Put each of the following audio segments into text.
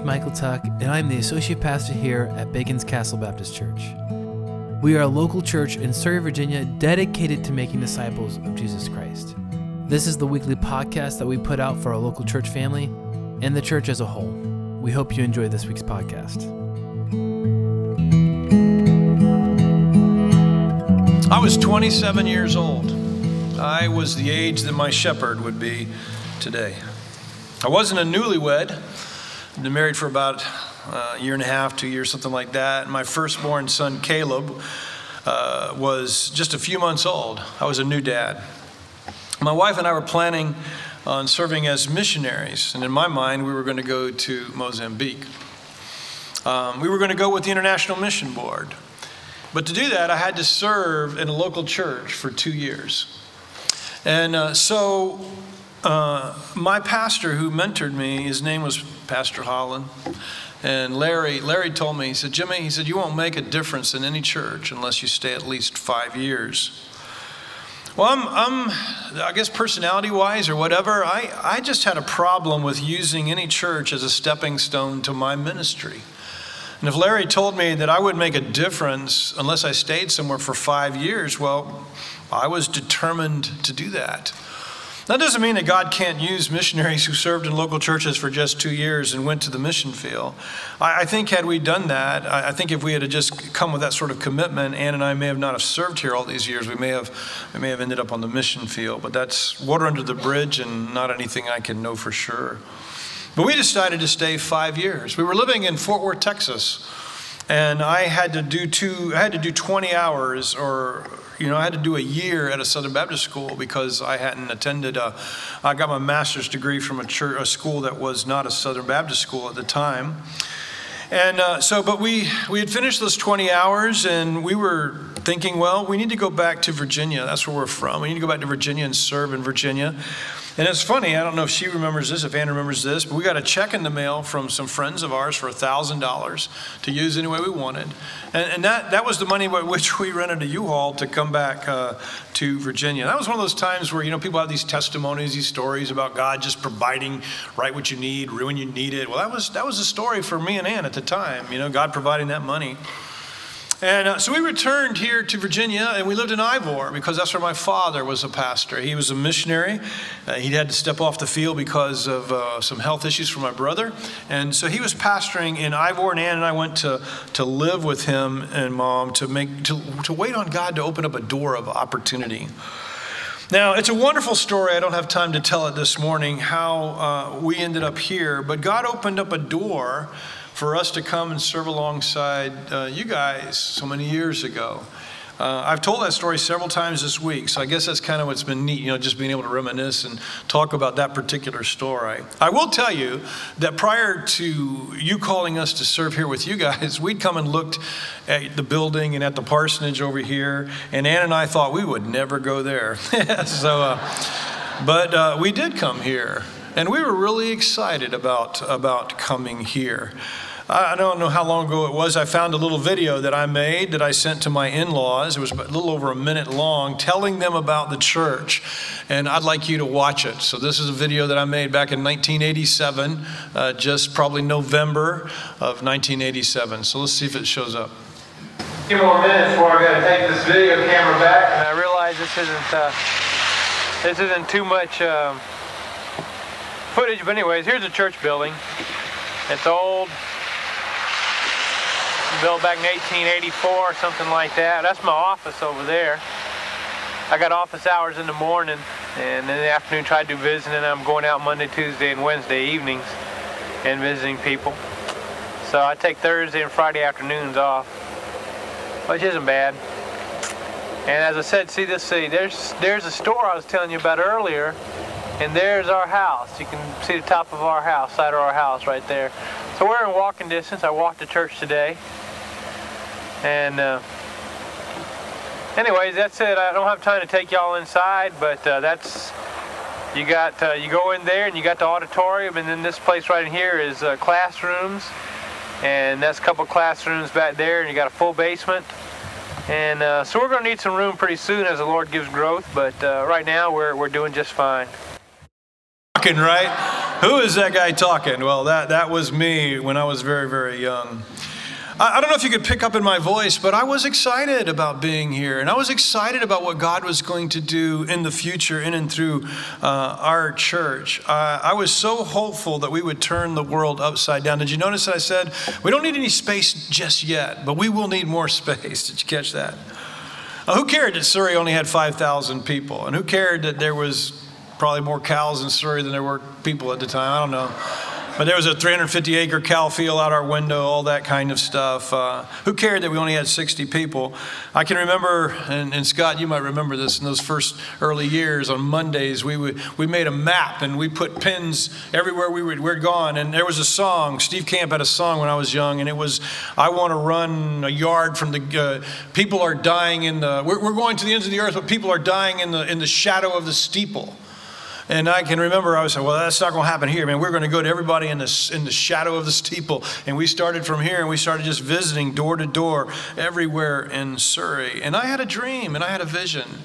is Michael Tuck, and I'm the Associate Pastor here at Bacon's Castle Baptist Church. We are a local church in Surry, Virginia, dedicated to making disciples of Jesus Christ. This is the weekly podcast that we put out for our local church family and the church as a whole. We hope you enjoy this week's podcast. I was 27 years old. I was the age that my shepherd would be today. I wasn't a newlywed. Been married for about a year and a half, two years, something like that. My firstborn son, Caleb, uh, was just a few months old. I was a new dad. My wife and I were planning on serving as missionaries, and in my mind, we were going to go to Mozambique. Um, we were going to go with the International Mission Board. But to do that, I had to serve in a local church for two years. And uh, so uh, my pastor who mentored me, his name was Pastor Holland. And Larry, Larry told me, he said, Jimmy, he said, you won't make a difference in any church unless you stay at least five years. Well, I'm, I'm I guess personality wise or whatever, I, I just had a problem with using any church as a stepping stone to my ministry. And if Larry told me that I would make a difference unless I stayed somewhere for five years, well, I was determined to do that. That doesn't mean that God can't use missionaries who served in local churches for just two years and went to the mission field. I, I think had we done that, I, I, think if we had just come with that sort of commitment, Ann and I may have not have served here all these years. We may have, we may have ended up on the mission field. But that's water under the bridge and not anything I can know for sure. But we decided to stay five years. We were living in Fort Worth, Texas, and I had to do two. I had to do 20 hours or you know, I had to do a year at a Southern Baptist school because I hadn't attended. A, I got my master's degree from a, church, a school that was not a Southern Baptist school at the time. And uh, so, but we, we had finished those 20 hours and we were thinking, well, we need to go back to Virginia. That's where we're from. We need to go back to Virginia and serve in Virginia. And it's funny, I don't know if she remembers this, if Ann remembers this, but we got a check in the mail from some friends of ours for $1,000 to use any way we wanted. And, and, that, that was the money by which we rented a U-Haul to come back uh, to Virginia. That was one of those times where, you know, people have these testimonies, these stories about God just providing right what you need, when you need it. Well, that was, that was a story for me and Ann at the time, you know, God providing that money. And uh, so we returned here to Virginia and we lived in Ivor because that's where my father was a pastor. He was a missionary. Uh, he had to step off the field because of uh, some health issues for my brother. And so he was pastoring in Ivor, and Ann and I went to, to live with him and mom to, make, to, to wait on God to open up a door of opportunity. Now, it's a wonderful story. I don't have time to tell it this morning how uh, we ended up here, but God opened up a door for us to come and serve alongside uh, you guys so many years ago. Uh, I've told that story several times this week, so I guess that's kind of what's been neat, you know, just being able to reminisce and talk about that particular story. I will tell you that prior to you calling us to serve here with you guys, we'd come and looked at the building and at the parsonage over here, and Ann and I thought we would never go there. so, uh, but uh, we did come here, and we were really excited about about coming here. I don't know how long ago it was. I found a little video that I made that I sent to my in laws. It was a little over a minute long, telling them about the church. And I'd like you to watch it. So, this is a video that I made back in 1987, uh, just probably November of 1987. So, let's see if it shows up. A few more minutes before I got to take this video camera back. And I realize this isn't, uh, this isn't too much um, footage, but, anyways, here's a church building. It's old, built back in 1884, or something like that. That's my office over there. I got office hours in the morning, and in the afternoon try to do visiting. I'm going out Monday, Tuesday, and Wednesday evenings and visiting people. So I take Thursday and Friday afternoons off, which isn't bad. And as I said, see this, see, there's there's a store I was telling you about earlier, and there's our house. You can see the top of our house, side of our house right there. So we're in walking distance. I walked to church today. And uh, anyways, that's it. I don't have time to take y'all inside, but uh, that's you got uh, you go in there and you got the auditorium, and then this place right in here is uh, classrooms, and that's a couple classrooms back there, and you got a full basement. And uh, so we're going to need some room pretty soon as the Lord gives growth, but uh, right now we're we're doing just fine. Talking, right Who is that guy talking? Well, that, that was me when I was very, very young. I, don't know if you could pick up in my voice, but I was excited about being here. And I was excited about what God was going to do in the future in and through uh, our church. Uh, I was so hopeful that we would turn the world upside down. Did you notice that I said, we don't need any space just yet, but we will need more space? Did you catch that? Uh, who cared that Surry only had 5,000 people? And who cared that there was probably more cows in Surry than there were people at the time. I don't know. But there was a 350 acre cow field out our window, all that kind of stuff. Uh, who cared that we only had 60 people? I can remember, and, and, Scott, you might remember this in those first early years on Mondays, we, would, we made a map and we put pins everywhere we would, we're gone. And there was a song, Steve Camp had a song when I was young, and it was, I want to run a yard from the, uh, people are dying in the, we're, we're going to the ends of the earth, but people are dying in the, in the shadow of the steeple. And I can remember I was saying, well, that's not going to happen here, man. We're going to go to everybody in the, in the shadow of the steeple. And we started from here and we started just visiting door to door everywhere in Surry. And I had a dream and I had a vision.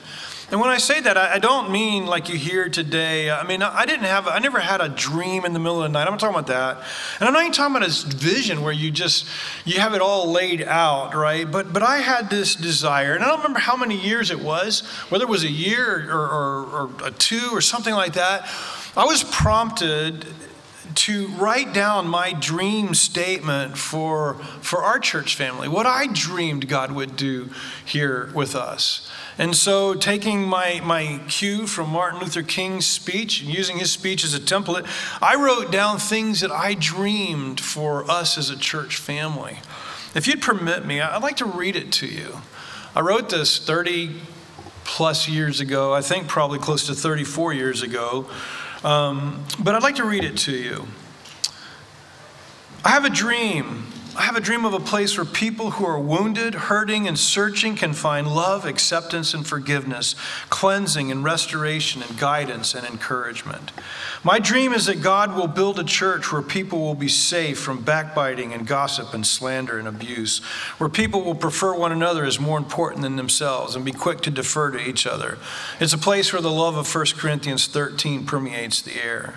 And when I say that, I don't mean like you hear today. I mean, I didn't have, I never had a dream in the middle of the night. I'm not talking about that. And I'm not even talking about a vision where you just, you have it all laid out, right? But, but I had this desire, and I don't remember how many years it was, whether it was a year or, or, or a two or something like that. I was prompted to write down my dream statement for, for our church family, what I dreamed God would do here with us. And so, taking my, my cue from Martin Luther King's speech and using his speech as a template, I wrote down things that I dreamed for us as a church family. If you'd permit me, I'd like to read it to you. I wrote this 30 plus years ago, I think probably close to 34 years ago, um, but I'd like to read it to you. I have a dream I have a dream of a place where people who are wounded, hurting, and searching can find love, acceptance, and forgiveness, cleansing and restoration, and guidance and encouragement. My dream is that God will build a church where people will be safe from backbiting and gossip and slander and abuse, where people will prefer one another as more important than themselves and be quick to defer to each other. It's a place where the love of 1 Corinthians 13 permeates the air.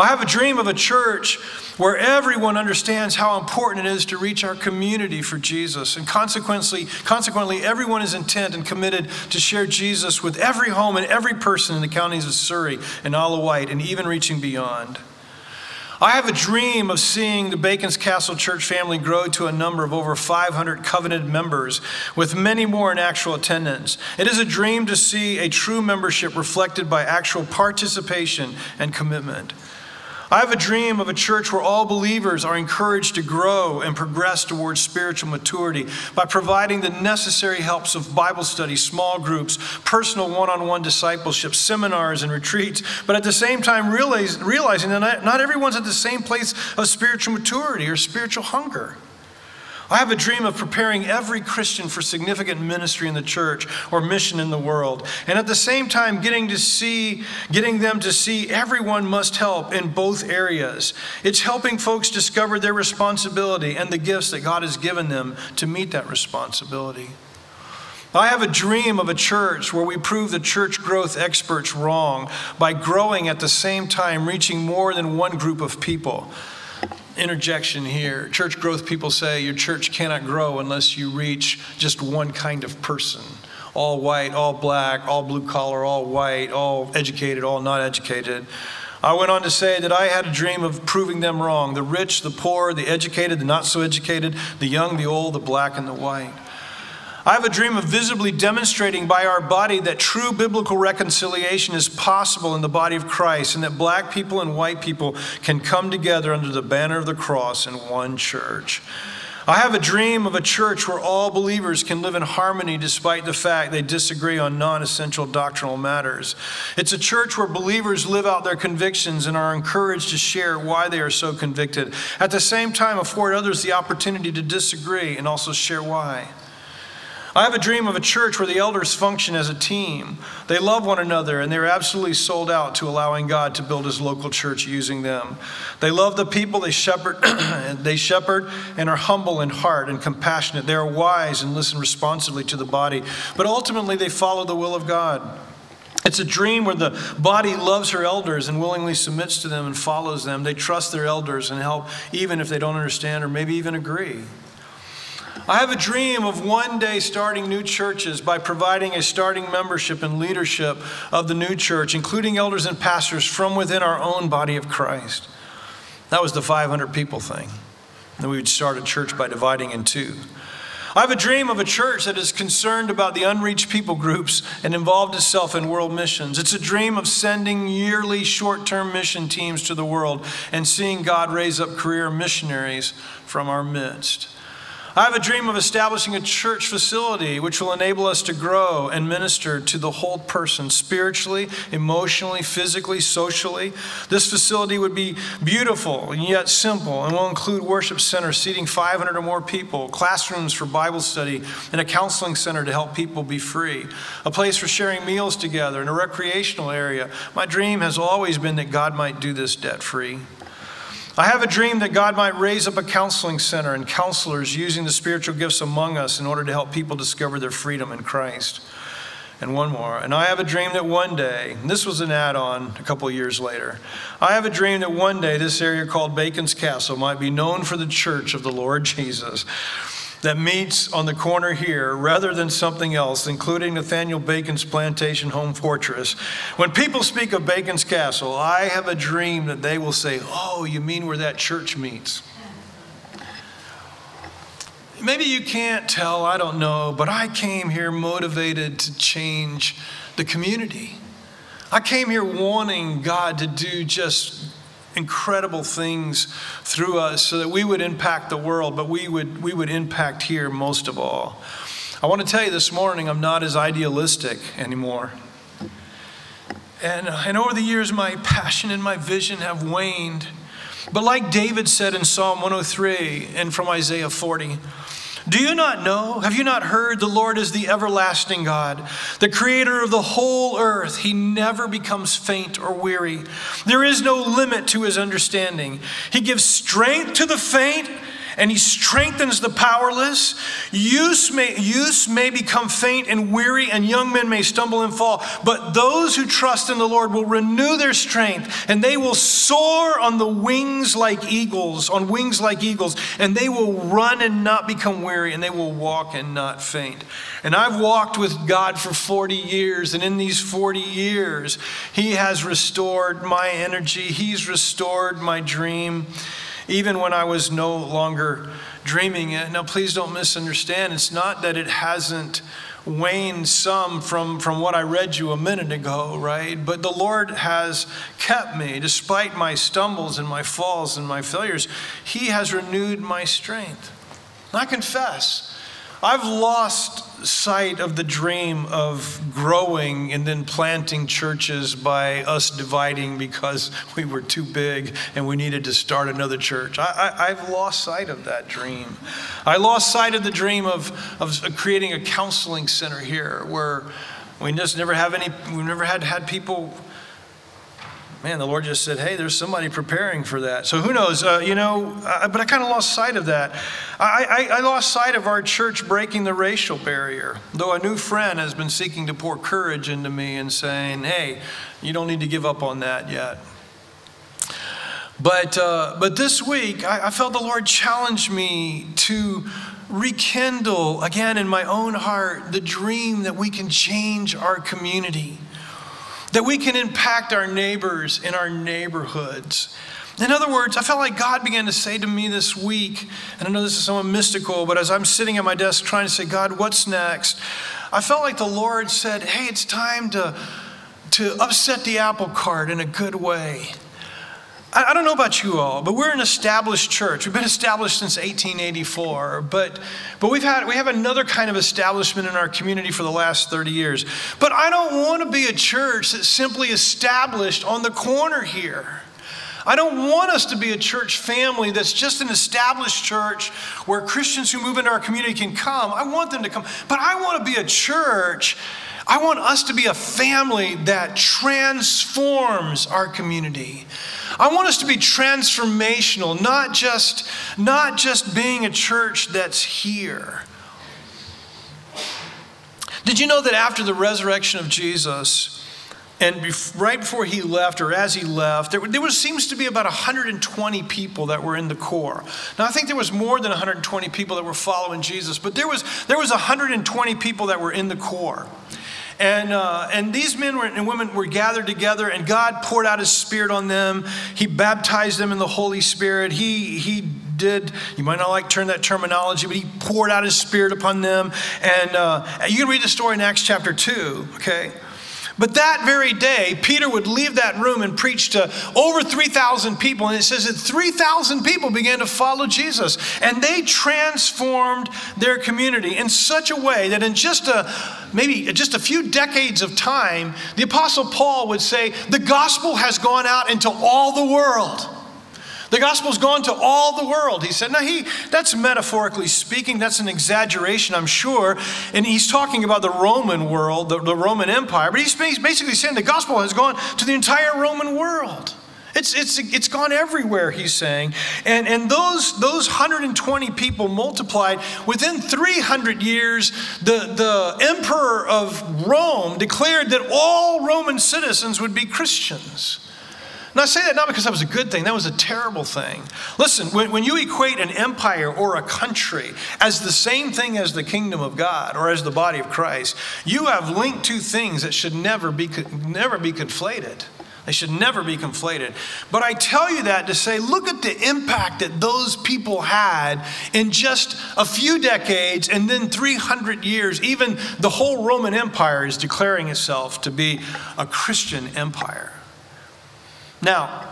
I have a dream of a church where everyone understands how important it is to reach our community for Jesus. And consequently, consequently, everyone is intent and committed to share Jesus with every home and every person in the counties of Surry and Wight and even reaching beyond. I have a dream of seeing the Bacon's Castle Church family grow to a number of over 500 covenanted members, with many more in actual attendance. It is a dream to see a true membership reflected by actual participation and commitment. I have a dream of a church where all believers are encouraged to grow and progress towards spiritual maturity by providing the necessary helps of Bible study, small groups, personal one on one discipleship, seminars, and retreats, but at the same time realize, realizing that not everyone's at the same place of spiritual maturity or spiritual hunger. I have a dream of preparing every Christian for significant ministry in the church or mission in the world. And at the same time, getting to see, getting them to see everyone must help in both areas. It's helping folks discover their responsibility and the gifts that God has given them to meet that responsibility. I have a dream of a church where we prove the church growth experts wrong by growing at the same time, reaching more than one group of people interjection here. Church growth people say your church cannot grow unless you reach just one kind of person all white, all black, all blue collar, all white, all educated, all not educated. I went on to say that I had a dream of proving them wrong the rich, the poor, the educated, the not so educated, the young, the old, the black, and the white. I have a dream of visibly demonstrating by our body that true biblical reconciliation is possible in the body of Christ and that black people and white people can come together under the banner of the cross in one church. I have a dream of a church where all believers can live in harmony despite the fact they disagree on non essential doctrinal matters. It's a church where believers live out their convictions and are encouraged to share why they are so convicted. At the same time, afford others the opportunity to disagree and also share why. I have a dream of a church where the elders function as a team. They love one another and they're absolutely sold out to allowing God to build his local church using them. They love the people they shepherd, they shepherd and are humble in heart and compassionate. They are wise and listen responsively to the body, but ultimately they follow the will of God. It's a dream where the body loves her elders and willingly submits to them and follows them. They trust their elders and help even if they don't understand or maybe even agree. I have a dream of one day starting new churches by providing a starting membership and leadership of the new church, including elders and pastors from within our own body of Christ. That was the 500 people thing. Then we would start a church by dividing in two. I have a dream of a church that is concerned about the unreached people groups and involved itself in world missions. It's a dream of sending yearly short term mission teams to the world and seeing God raise up career missionaries from our midst. I have a dream of establishing a church facility which will enable us to grow and minister to the whole person spiritually, emotionally, physically, socially. This facility would be beautiful and yet simple and will include worship center seating 500 or more people, classrooms for Bible study, and a counseling center to help people be free, a place for sharing meals together, and a recreational area. My dream has always been that God might do this debt free. I have a dream that God might raise up a counseling center and counselors using the spiritual gifts among us in order to help people discover their freedom in Christ. And one more. And I have a dream that one day, this was an add on a couple years later, I have a dream that one day this area called Bacon's Castle might be known for the church of the Lord Jesus that meets on the corner here rather than something else, including Nathaniel Bacon's plantation home fortress. When people speak of Bacon's Castle, I have a dream that they will say, Oh, you mean where that church meets? Maybe you can't tell, I don't know, but I came here motivated to change the community. I came here wanting God to do just incredible things through us so that we would impact the world, but we would, we would impact here most of all. I want to tell you this morning, I'm not as idealistic anymore. And, and over the years, my passion and my vision have waned. But like David said in Psalm 103 and from Isaiah 40, do you not know? Have you not heard? The Lord is the everlasting God, the creator of the whole earth. He never becomes faint or weary. There is no limit to his understanding. He gives strength to the faint and he strengthens the powerless. Youth may, youth may become faint and weary, and young men may stumble and fall. But those who trust in the Lord will renew their strength, and they will soar on the wings like eagles, on wings like eagles, and they will run and not become weary, and they will walk and not faint. And I've walked with God for 40 years, and in these 40 years, He has restored my energy, He's restored my dream even when I was no longer dreaming it. Now, please don't misunderstand. It's not that it hasn't waned some from, from what I read you a minute ago, right? But the Lord has kept me despite my stumbles and my falls and my failures. He has renewed my strength. And I confess, I've lost sight of the dream of growing and then planting churches by us dividing because we were too big and we needed to start another church. I, have lost sight of that dream. I lost sight of the dream of, of creating a counseling center here where we just never have any, we've never had, had people man, the Lord just said, hey, there's somebody preparing for that. So who knows? Uh, you know, but I kind of lost sight of that. I, I, I, lost sight of our church breaking the racial barrier, though a new friend has been seeking to pour courage into me and saying, hey, you don't need to give up on that yet. But, uh, but this week, I, I felt the Lord challenge me to rekindle again in my own heart the dream that we can change our community that we can impact our neighbors in our neighborhoods. In other words, I felt like God began to say to me this week, and I know this is somewhat mystical, but as I'm sitting at my desk trying to say, God, what's next? I felt like the Lord said, Hey, it's time to, to upset the apple cart in a good way. I, don't know about you all, but we're an established church. We've been established since 1884, but, but we've had, we have another kind of establishment in our community for the last 30 years. But I don't want to be a church that's simply established on the corner here. I don't want us to be a church family that's just an established church where Christians who move into our community can come. I want them to come. But I want to be a church I want us to be a family that transforms our community. I want us to be transformational, not just, not just being a church that's here. Did you know that after the resurrection of Jesus, and right before he left, or as he left, there, there was, seems to be about 120 people that were in the core. Now, I think there was more than 120 people that were following Jesus, but there was, there was 120 people that were in the core. And, uh, and these men were, and women were gathered together, and God poured out His Spirit on them. He baptized them in the Holy Spirit. He, he did, you might not like turn that terminology, but He poured out His Spirit upon them. And uh, you can read the story in Acts chapter 2, okay? But that very day, Peter would leave that room and preach to over 3,000 people. And it says that 3,000 people began to follow Jesus. And they transformed their community in such a way that in just a maybe just a few decades of time, the Apostle Paul would say, The gospel has gone out into all the world. The gospel's gone to all the world. He said, now he that's metaphorically speaking, that's an exaggeration, I'm sure. And he's talking about the Roman world, the, the Roman Empire, but he's basically saying the gospel has gone to the entire Roman world. It's, it's, it's gone everywhere, he's saying. And, and those, those 120 people multiplied, within 300 years, the, the emperor of Rome declared that all Roman citizens would be Christians. And I say that not because that was a good thing, that was a terrible thing. Listen, when, when you equate an empire or a country as the same thing as the kingdom of God or as the body of Christ, you have linked two things that should never be, never be conflated. They should never be conflated. But I tell you that to say, look at the impact that those people had in just a few decades and then 300 years. Even the whole Roman Empire is declaring itself to be a Christian empire. Now,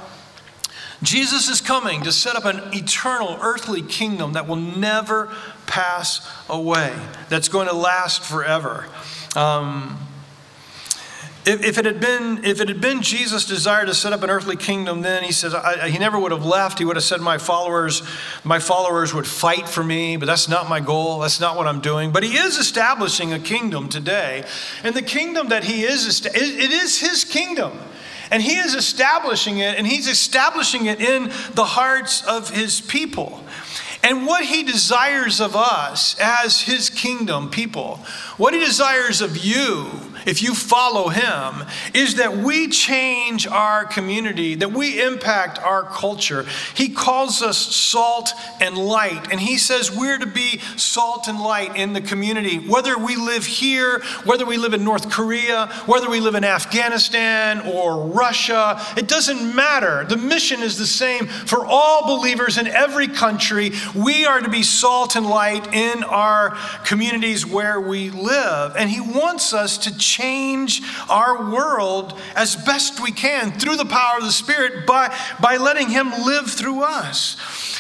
Jesus is coming to set up an eternal earthly kingdom that will never pass away, that's going to last forever. Um, if, if, it had been, if it had been Jesus' desire to set up an earthly kingdom, then he says I, he never would have left. He would have said, "My followers, my followers would fight for me." But that's not my goal. That's not what I'm doing. But he is establishing a kingdom today, and the kingdom that he is, it is his kingdom. And he is establishing it, and he's establishing it in the hearts of his people. And what he desires of us as his kingdom people, what he desires of you if you follow him, is that we change our community, that we impact our culture. He calls us salt and light, and he says we're to be salt and light in the community, whether we live here, whether we live in North Korea, whether we live in Afghanistan or Russia. It doesn't matter. The mission is the same for all believers in every country. We are to be salt and light in our communities where we live, and he wants us to change our world as best we can through the power of the Spirit by, by letting Him live through us.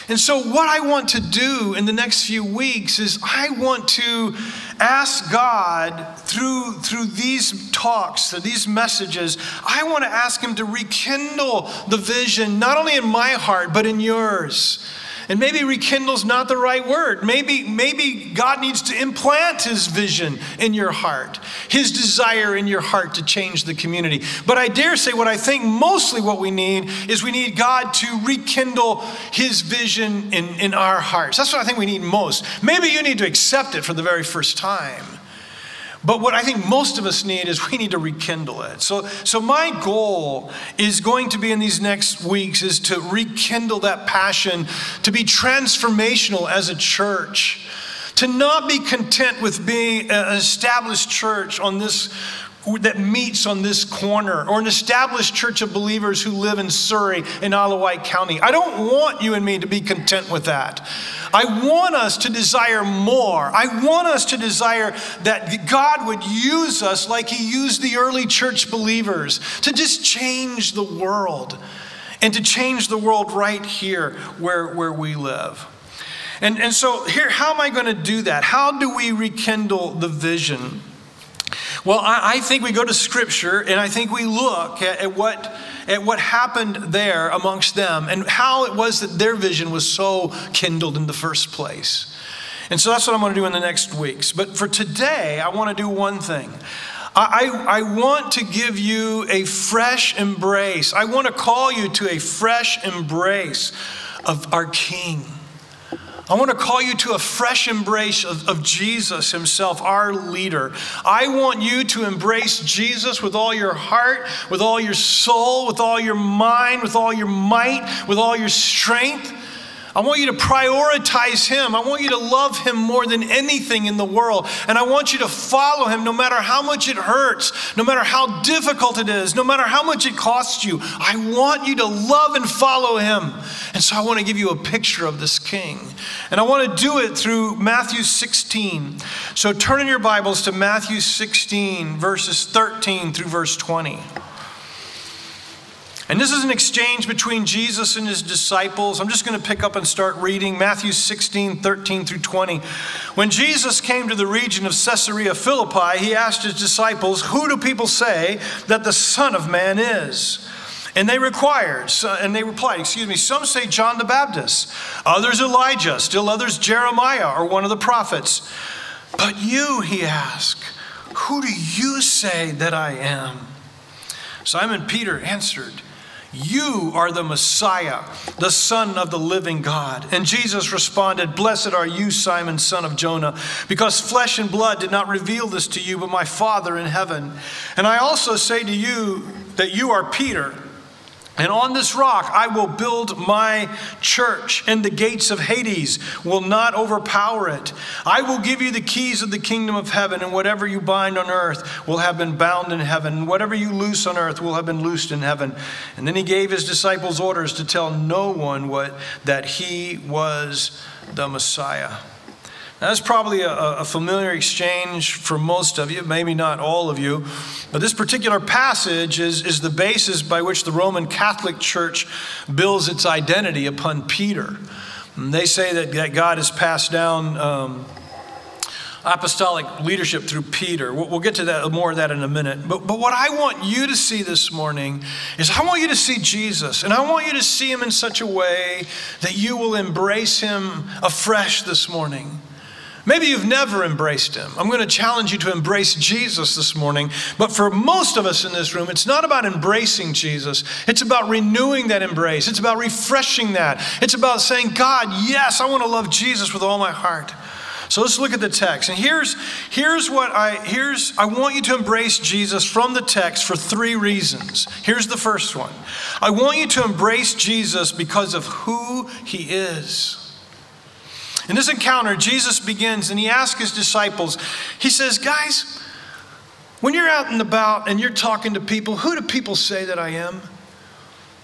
And so, what I want to do in the next few weeks is I want to ask God through, through these talks, through these messages, I want to ask Him to rekindle the vision, not only in my heart, but in yours. And maybe rekindle's not the right word. Maybe, maybe God needs to implant his vision in your heart, his desire in your heart to change the community. But I dare say what I think mostly what we need is we need God to rekindle his vision in, in our hearts. That's what I think we need most. Maybe you need to accept it for the very first time. But what I think most of us need is we need to rekindle it. So, so my goal is going to be in these next weeks is to rekindle that passion, to be transformational as a church, to not be content with being an established church on this that meets on this corner or an established church of believers who live in Surry in Wight County. I don't want you and me to be content with that. I want us to desire more. I want us to desire that God would use us like He used the early church believers to just change the world and to change the world right here where, where we live. And, and so, here, how am I going to do that? How do we rekindle the vision? Well, I, I, think we go to Scripture and I think we look at, at, what, at what happened there amongst them and how it was that their vision was so kindled in the first place. And so that's what I'm going to do in the next weeks. But for today, I want to do one thing. I, I, I want to give you a fresh embrace. I want to call you to a fresh embrace of our King I want to call you to a fresh embrace of, of, Jesus Himself, our leader. I want you to embrace Jesus with all your heart, with all your soul, with all your mind, with all your might, with all your strength. I want you to prioritize Him. I want you to love Him more than anything in the world. And I want you to follow Him no matter how much it hurts, no matter how difficult it is, no matter how much it costs you. I want you to love and follow Him. And so I want to give you a picture of this King. And I want to do it through Matthew 16. So turn in your Bibles to Matthew 16, verses 13 through verse 20. And this is an exchange between Jesus and his disciples. I'm just going to pick up and start reading Matthew 16, 13 through 20. When Jesus came to the region of Caesarea Philippi, he asked his disciples, Who do people say that the Son of Man is? And they required, and they replied, excuse me, some say John the Baptist, others Elijah, still others Jeremiah or one of the prophets. But you, he asked, who do you say that I am? Simon Peter answered, you are the Messiah, the Son of the living God. And Jesus responded, Blessed are you, Simon, son of Jonah, because flesh and blood did not reveal this to you, but my Father in heaven. And I also say to you that you are Peter and on this rock I will build my church, and the gates of Hades will not overpower it. I will give you the keys of the kingdom of heaven, and whatever you bind on earth will have been bound in heaven, and whatever you loose on earth will have been loosed in heaven. And then he gave his disciples orders to tell no one what that he was the Messiah. That's probably a, a, familiar exchange for most of you, maybe not all of you. But this particular passage is, is the basis by which the Roman Catholic Church builds its identity upon Peter. And they say that, that God has passed down um, apostolic leadership through Peter. We'll, we'll get to that more of that in a minute. But, but what I want you to see this morning is I want you to see Jesus, and I want you to see him in such a way that you will embrace him afresh this morning. Maybe you've never embraced him. I'm going to challenge you to embrace Jesus this morning. But for most of us in this room, it's not about embracing Jesus. It's about renewing that embrace. It's about refreshing that. It's about saying, God, yes, I want to love Jesus with all my heart. So let's look at the text. And here's, here's what I here's I want you to embrace Jesus from the text for three reasons. Here's the first one. I want you to embrace Jesus because of who he is. In this encounter, Jesus begins and he asks his disciples, he says, Guys, when you're out and about and you're talking to people, who do people say that I am?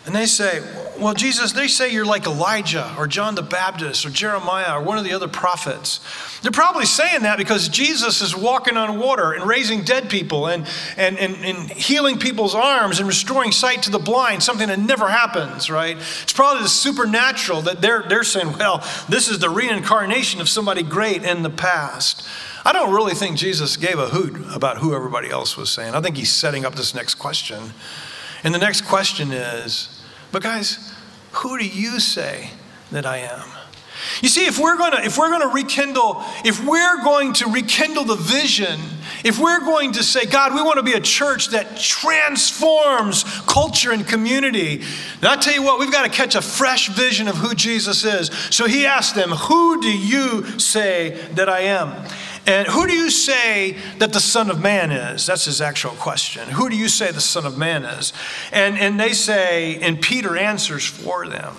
And they say, Well, Jesus, they say you're like Elijah or John the Baptist or Jeremiah or one of the other prophets. They're probably saying that because Jesus is walking on water and raising dead people and, and, and, and healing people's arms and restoring sight to the blind, something that never happens, right? It's probably the supernatural that they're, they're saying, Well, this is the reincarnation of somebody great in the past. I don't really think Jesus gave a hoot about who everybody else was saying. I think he's setting up this next question. And the next question is, but guys, who do you say that I am? You see, if we're gonna if we're gonna rekindle, if we're going to rekindle the vision, if we're going to say, God, we want to be a church that transforms culture and community, then I tell you what, we've got to catch a fresh vision of who Jesus is. So he asked them, Who do you say that I am? And who do you say that the Son of Man is? That's his actual question. Who do you say the Son of Man is? And, and they say, and Peter answers for them.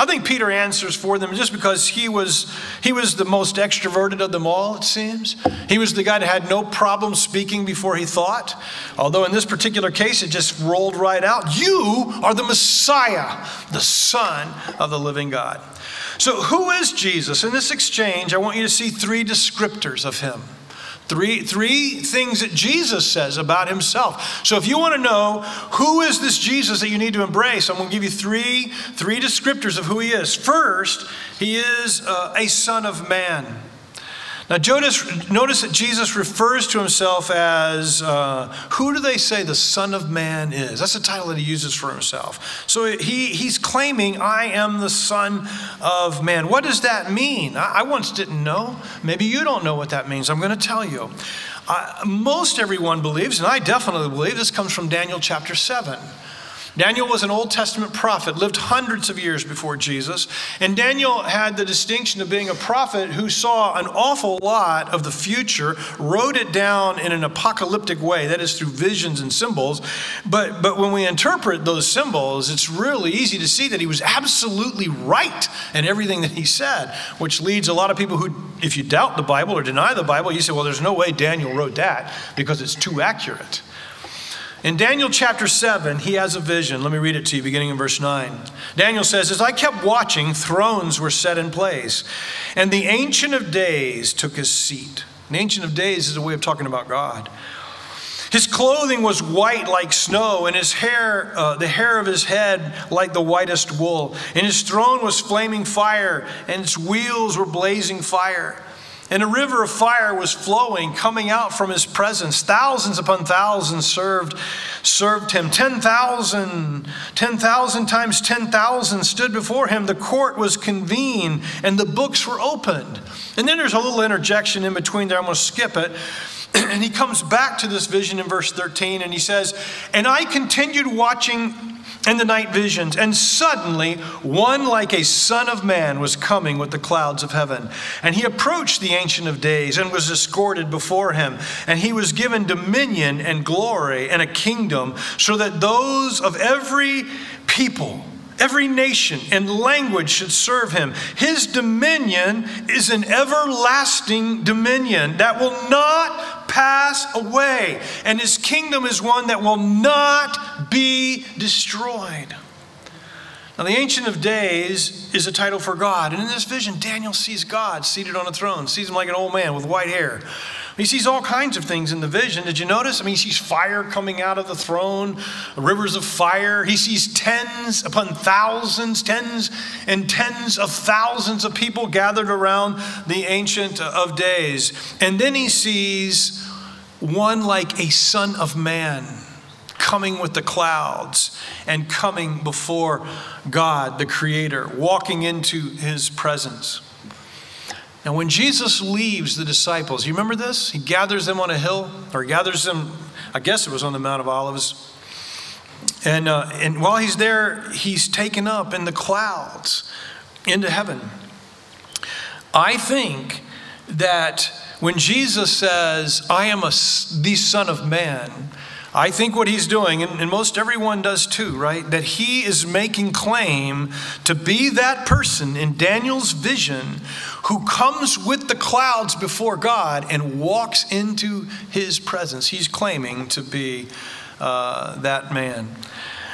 I think Peter answers for them just because he was, he was the most extroverted of them all, it seems. He was the guy that had no problem speaking before he thought. Although in this particular case, it just rolled right out. You are the Messiah, the Son of the living God. So, who is Jesus? In this exchange, I want you to see three descriptors of him. Three, three things that Jesus says about himself. So if you want to know who is this Jesus that you need to embrace, I'm going to give you three, three descriptors of who he is. First, he is uh, a son of man. Now, notice, notice that Jesus refers to himself as uh, who do they say the Son of Man is? That's the title that he uses for himself. So he, he's claiming, I am the Son of Man. What does that mean? I, I once didn't know. Maybe you don't know what that means. I'm going to tell you. Uh, most everyone believes, and I definitely believe, this comes from Daniel chapter 7. Daniel was an Old Testament prophet, lived hundreds of years before Jesus. And Daniel had the distinction of being a prophet who saw an awful lot of the future, wrote it down in an apocalyptic way, that is, through visions and symbols. But, but when we interpret those symbols, it's really easy to see that he was absolutely right in everything that he said, which leads a lot of people who, if you doubt the Bible or deny the Bible, you say, well, there's no way Daniel wrote that because it's too accurate. In Daniel chapter 7, he has a vision. Let me read it to you, beginning in verse 9. Daniel says, As I kept watching, thrones were set in place, and the Ancient of Days took his seat. The Ancient of Days is a way of talking about God. His clothing was white like snow, and his hair, uh, the hair of his head, like the whitest wool. And his throne was flaming fire, and its wheels were blazing fire. And a river of fire was flowing, coming out from his presence. Thousands upon thousands served, served him. 10,000, 10,000 times 10,000 stood before him. The court was convened, and the books were opened. And then there's a little interjection in between there. I'm going to skip it. And he comes back to this vision in verse 13, and he says, And I continued watching and the night visions. And suddenly, one like a son of man was coming with the clouds of heaven. And he approached the Ancient of Days and was escorted before him. And he was given dominion and glory and a kingdom, so that those of every people, Every nation and language should serve him. His dominion is an everlasting dominion that will not pass away, and his kingdom is one that will not be destroyed. Now, the Ancient of Days is a title for God, and in this vision, Daniel sees God seated on a throne, sees him like an old man with white hair. He sees all kinds of things in the vision. Did you notice? I mean, he sees fire coming out of the throne, rivers of fire. He sees tens upon thousands, tens and tens of thousands of people gathered around the Ancient of Days. And then he sees one like a son of man coming with the clouds and coming before God, the Creator, walking into his presence. Now, when Jesus leaves the disciples, you remember this? He gathers them on a hill, or gathers them, I guess it was on the Mount of Olives. And, uh, and while he's there, he's taken up in the clouds into heaven. I think that when Jesus says, I am a, the Son of Man, I think what he's doing, and, and, most everyone does too, right? That he is making claim to be that person in Daniel's vision who comes with the clouds before God and walks into his presence. He's claiming to be uh, that man.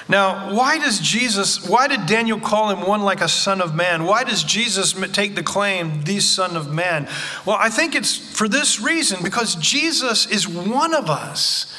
Now, why does Jesus, why did Daniel call him one like a son of man? Why does Jesus take the claim, the son of man? Well, I think it's for this reason because Jesus is one of us.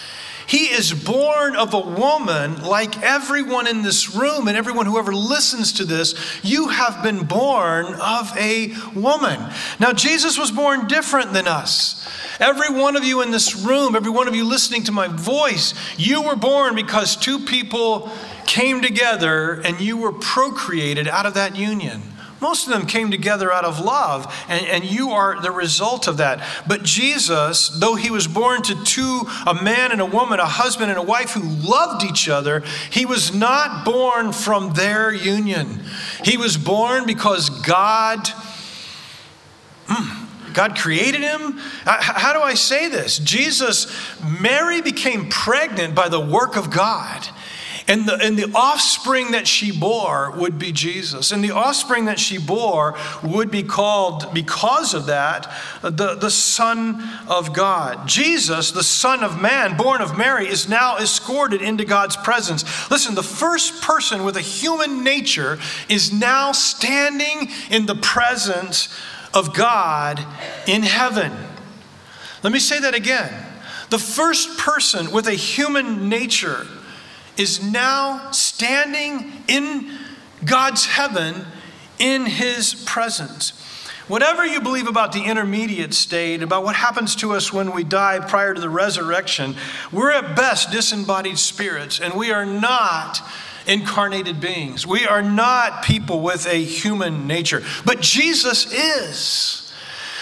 He is born of a woman like everyone in this room and everyone who ever listens to this. You have been born of a woman. Now, Jesus was born different than us. Every one of you in this room, every one of you listening to my voice, you were born because two people came together and you were procreated out of that union. Most of them came together out of love, and, and you are the result of that. But Jesus, though he was born to two, a man and a woman, a husband and a wife who loved each other, he was not born from their union. He was born because God. Mm, God created him? How do I say this? Jesus, Mary became pregnant by the work of God. And the, and the offspring that she bore would be Jesus. And the offspring that she bore would be called, because of that, the, the Son of God. Jesus, the Son of Man, born of Mary, is now escorted into God's presence. Listen, the first person with a human nature is now standing in the presence of God in heaven. Let me say that again. The first person with a human nature is now standing in God's heaven in his presence. Whatever you believe about the intermediate state, about what happens to us when we die prior to the resurrection, we're at best disembodied spirits, and we are not incarnated beings. We are not people with a human nature. But Jesus is.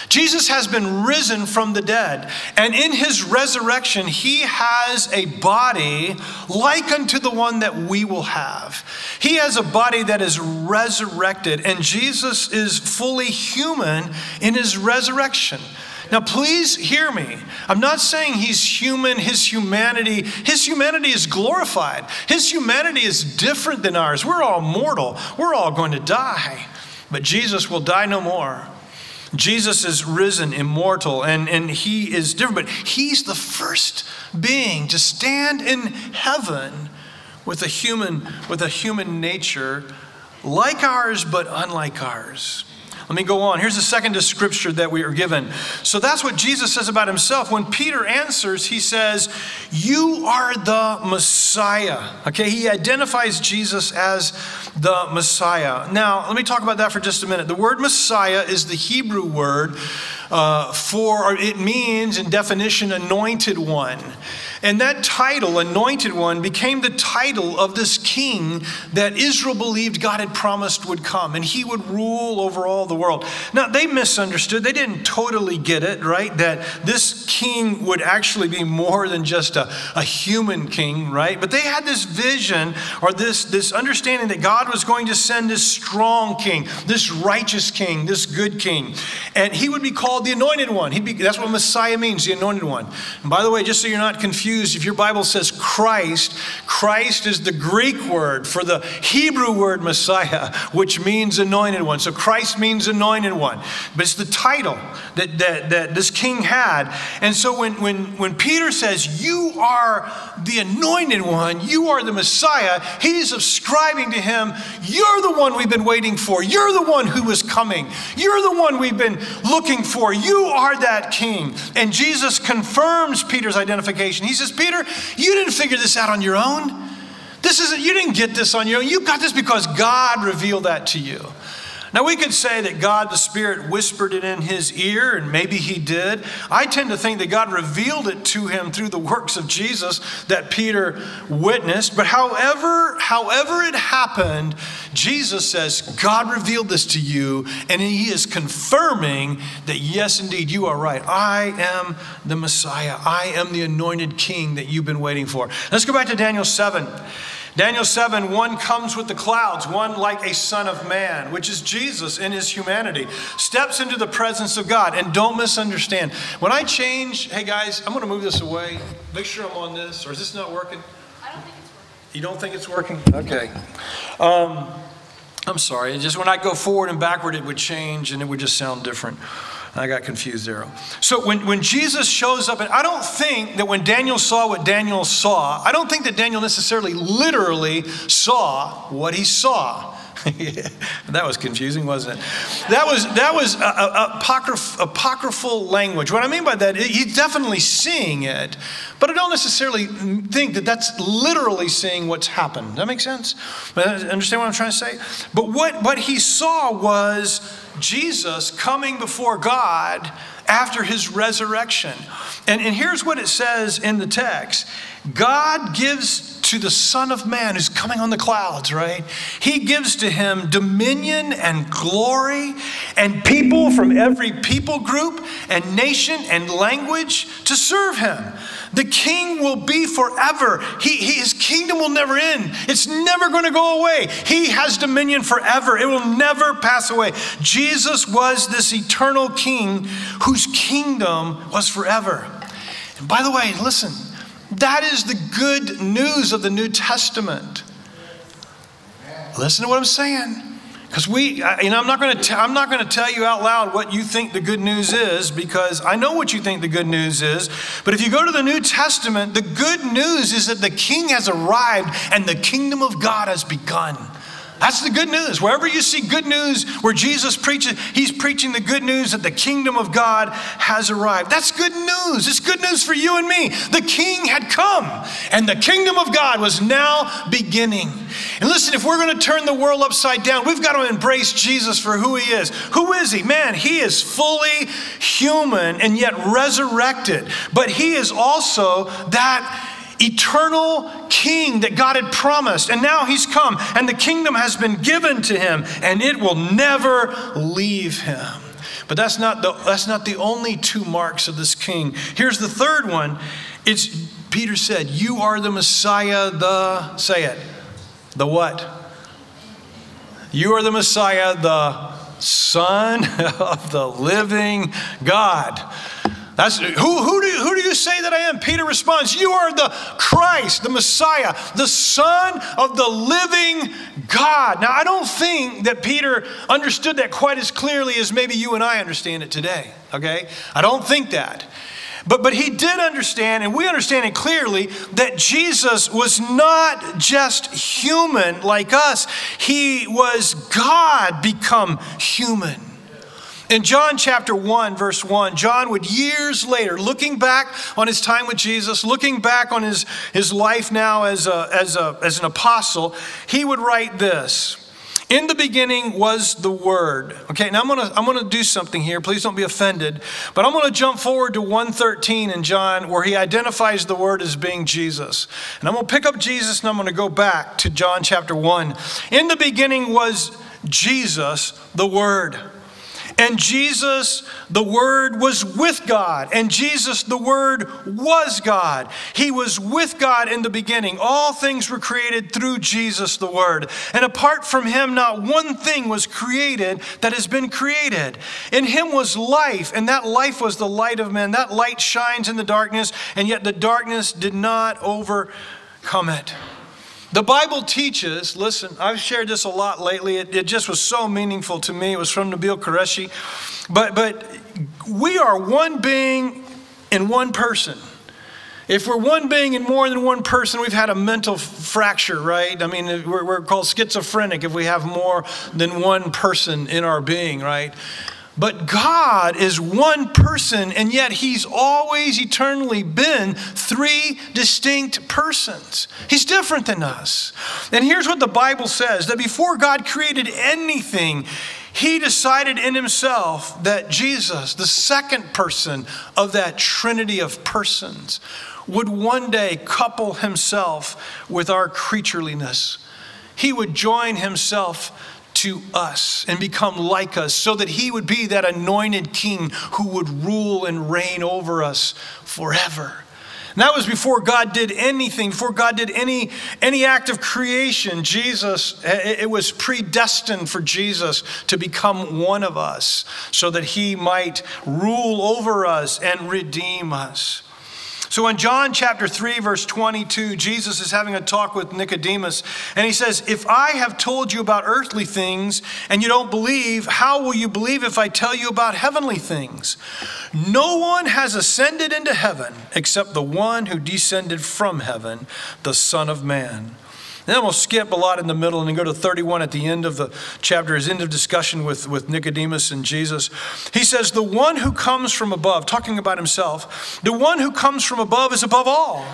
Jesus has been risen from the dead, and in his resurrection, he has a body like unto the one that we will have. He has a body that is resurrected, and Jesus is fully human in his resurrection. Now, please hear me. I'm not saying he's human, his humanity, his humanity is glorified. His humanity is different than ours. We're all mortal, we're all going to die, but Jesus will die no more. Jesus is risen, immortal, and, and he is different, but he's the first being to stand in heaven with a human, with a human nature like ours, but unlike ours. Let me go on. Here's the second scripture that we are given. So that's what Jesus says about himself. When Peter answers, he says, You are the Messiah. Okay, he identifies Jesus as the Messiah. Now, let me talk about that for just a minute. The word Messiah is the Hebrew word uh, for, it means in definition, anointed one. And that title, Anointed One, became the title of this king that Israel believed God had promised would come, and he would rule over all the world. Now, they misunderstood. They didn't totally get it, right? That this king would actually be more than just a, a human king, right? But they had this vision or this, this understanding that God was going to send this strong king, this righteous king, this good king. And he would be called the Anointed One. He'd be, that's what Messiah means, the Anointed One. And by the way, just so you're not confused, confused, if your Bible says Christ, Christ is the Greek word for the Hebrew word Messiah, which means anointed one. So Christ means anointed one. But it's the title that, that, that this king had. And so when, when, when Peter says, You are the anointed one, you are the Messiah, he's ascribing to him, You're the one we've been waiting for. You're the one who is coming. You're the one we've been looking for. You are that king. And Jesus confirms Peter's identification. He says, Peter, you didn't figure this out on your own. This isn't, you didn't get this on your own. You got this because God revealed that to you. Now, we could say that God the Spirit whispered it in his ear, and maybe he did. I tend to think that God revealed it to him through the works of Jesus that Peter witnessed. But however, however it happened, Jesus says, God revealed this to you, and he is confirming that, yes, indeed, you are right. I am the Messiah. I am the anointed king that you've been waiting for. Let's go back to Daniel 7. Daniel 7 one comes with the clouds, one like a son of man, which is Jesus in his humanity, steps into the presence of God. And don't misunderstand. When I change, hey guys, I'm going to move this away. Make sure I'm on this, or is this not working? I don't think it's working. You don't think it's working? Okay. Um, I'm sorry. Just when I go forward and backward, it would change and it would just sound different. I got confused there. So when, when Jesus shows up, and I don't think that when Daniel saw what Daniel saw, I don't think that Daniel necessarily literally saw what he saw. that was confusing, wasn't it? That was that was a, a, apocryph, apocryphal language. What I mean by that, he's definitely seeing it, but I don't necessarily think that that's literally seeing what's happened. Does that make sense? Understand what I'm trying to say? But what what he saw was Jesus coming before God after his resurrection. And, and here's what it says in the text God gives to the Son of Man who's coming on the clouds, right? He gives to him dominion and glory and people from every people group and nation and language to serve him. The king will be forever. He, he, his kingdom will never end. It's never going to go away. He has dominion forever. It will never pass away. Jesus was this eternal king whose kingdom was forever. And by the way, listen, that is the good news of the New Testament. Listen to what I'm saying. Because we, you know, I'm not going to, I'm not going to tell you out loud what you think the good news is, because I know what you think the good news is. But if you go to the New Testament, the good news is that the King has arrived and the kingdom of God has begun. That's the good news. Wherever you see good news where Jesus preaches, he's preaching the good news that the kingdom of God has arrived. That's good news. It's good news for you and me. The king had come, and the kingdom of God was now beginning. And listen, if we're going to turn the world upside down, we've got to embrace Jesus for who he is. Who is he? Man, he is fully human and yet resurrected. But he is also that eternal king that God had promised. And now he's come, and the kingdom has been given to him, and it will never leave him. But that's not the, that's not the only two marks of this king. Here's the third one. It's Peter said, You are the Messiah, the, say it, the what? You are the Messiah, the Son of the living God. That's, who, who, do, who do you say that I am? Peter responds, You are the Christ, the Messiah, the Son of the living God. Now, I don't think that Peter understood that quite as clearly as maybe you and I understand it today, okay? I don't think that. But, but he did understand, and we understand it clearly, that Jesus was not just human like us, he was God become human. In John chapter 1, verse 1, John would years later, looking back on his time with Jesus, looking back on his, his life now as, a, as, a, as an apostle, he would write this. In the beginning was the Word. Okay, now I'm gonna I'm gonna do something here. Please don't be offended. But I'm gonna jump forward to 113 in John, where he identifies the Word as being Jesus. And I'm gonna pick up Jesus and I'm gonna go back to John chapter 1. In the beginning was Jesus, the Word. And Jesus, the Word, was with God. And Jesus, the Word, was God. He was with God in the beginning. All things were created through Jesus, the Word. And apart from Him, not one thing was created that has been created. In Him was life, and that life was the light of men. That light shines in the darkness, and yet the darkness did not overcome it. The Bible teaches, listen, I've shared this a lot lately. It, it, just was so meaningful to me. It was from Nabil Qureshi. But, but we are one being in one person. If we're one being in more than one person, we've had a mental fracture, right? I mean, we're, we're called schizophrenic if we have more than one person in our being, right? But God is one person, and yet He's always eternally been three distinct persons. He's different than us. And here's what the Bible says that before God created anything, He decided in Himself that Jesus, the second person of that trinity of persons, would one day couple Himself with our creatureliness. He would join Himself to us and become like us so that he would be that anointed king who would rule and reign over us forever. And that was before God did anything, before God did any, any act of creation. Jesus, it was predestined for Jesus to become one of us so that he might rule over us and redeem us. So in John chapter 3, verse 22, Jesus is having a talk with Nicodemus, and he says, If I have told you about earthly things and you don't believe, how will you believe if I tell you about heavenly things? No one has ascended into heaven except the one who descended from heaven, the Son of Man. Then we'll skip a lot in the middle and go to 31 at the end of the chapter, his end of discussion with, with Nicodemus and Jesus. He says, The one who comes from above, talking about himself, the one who comes from above is above all.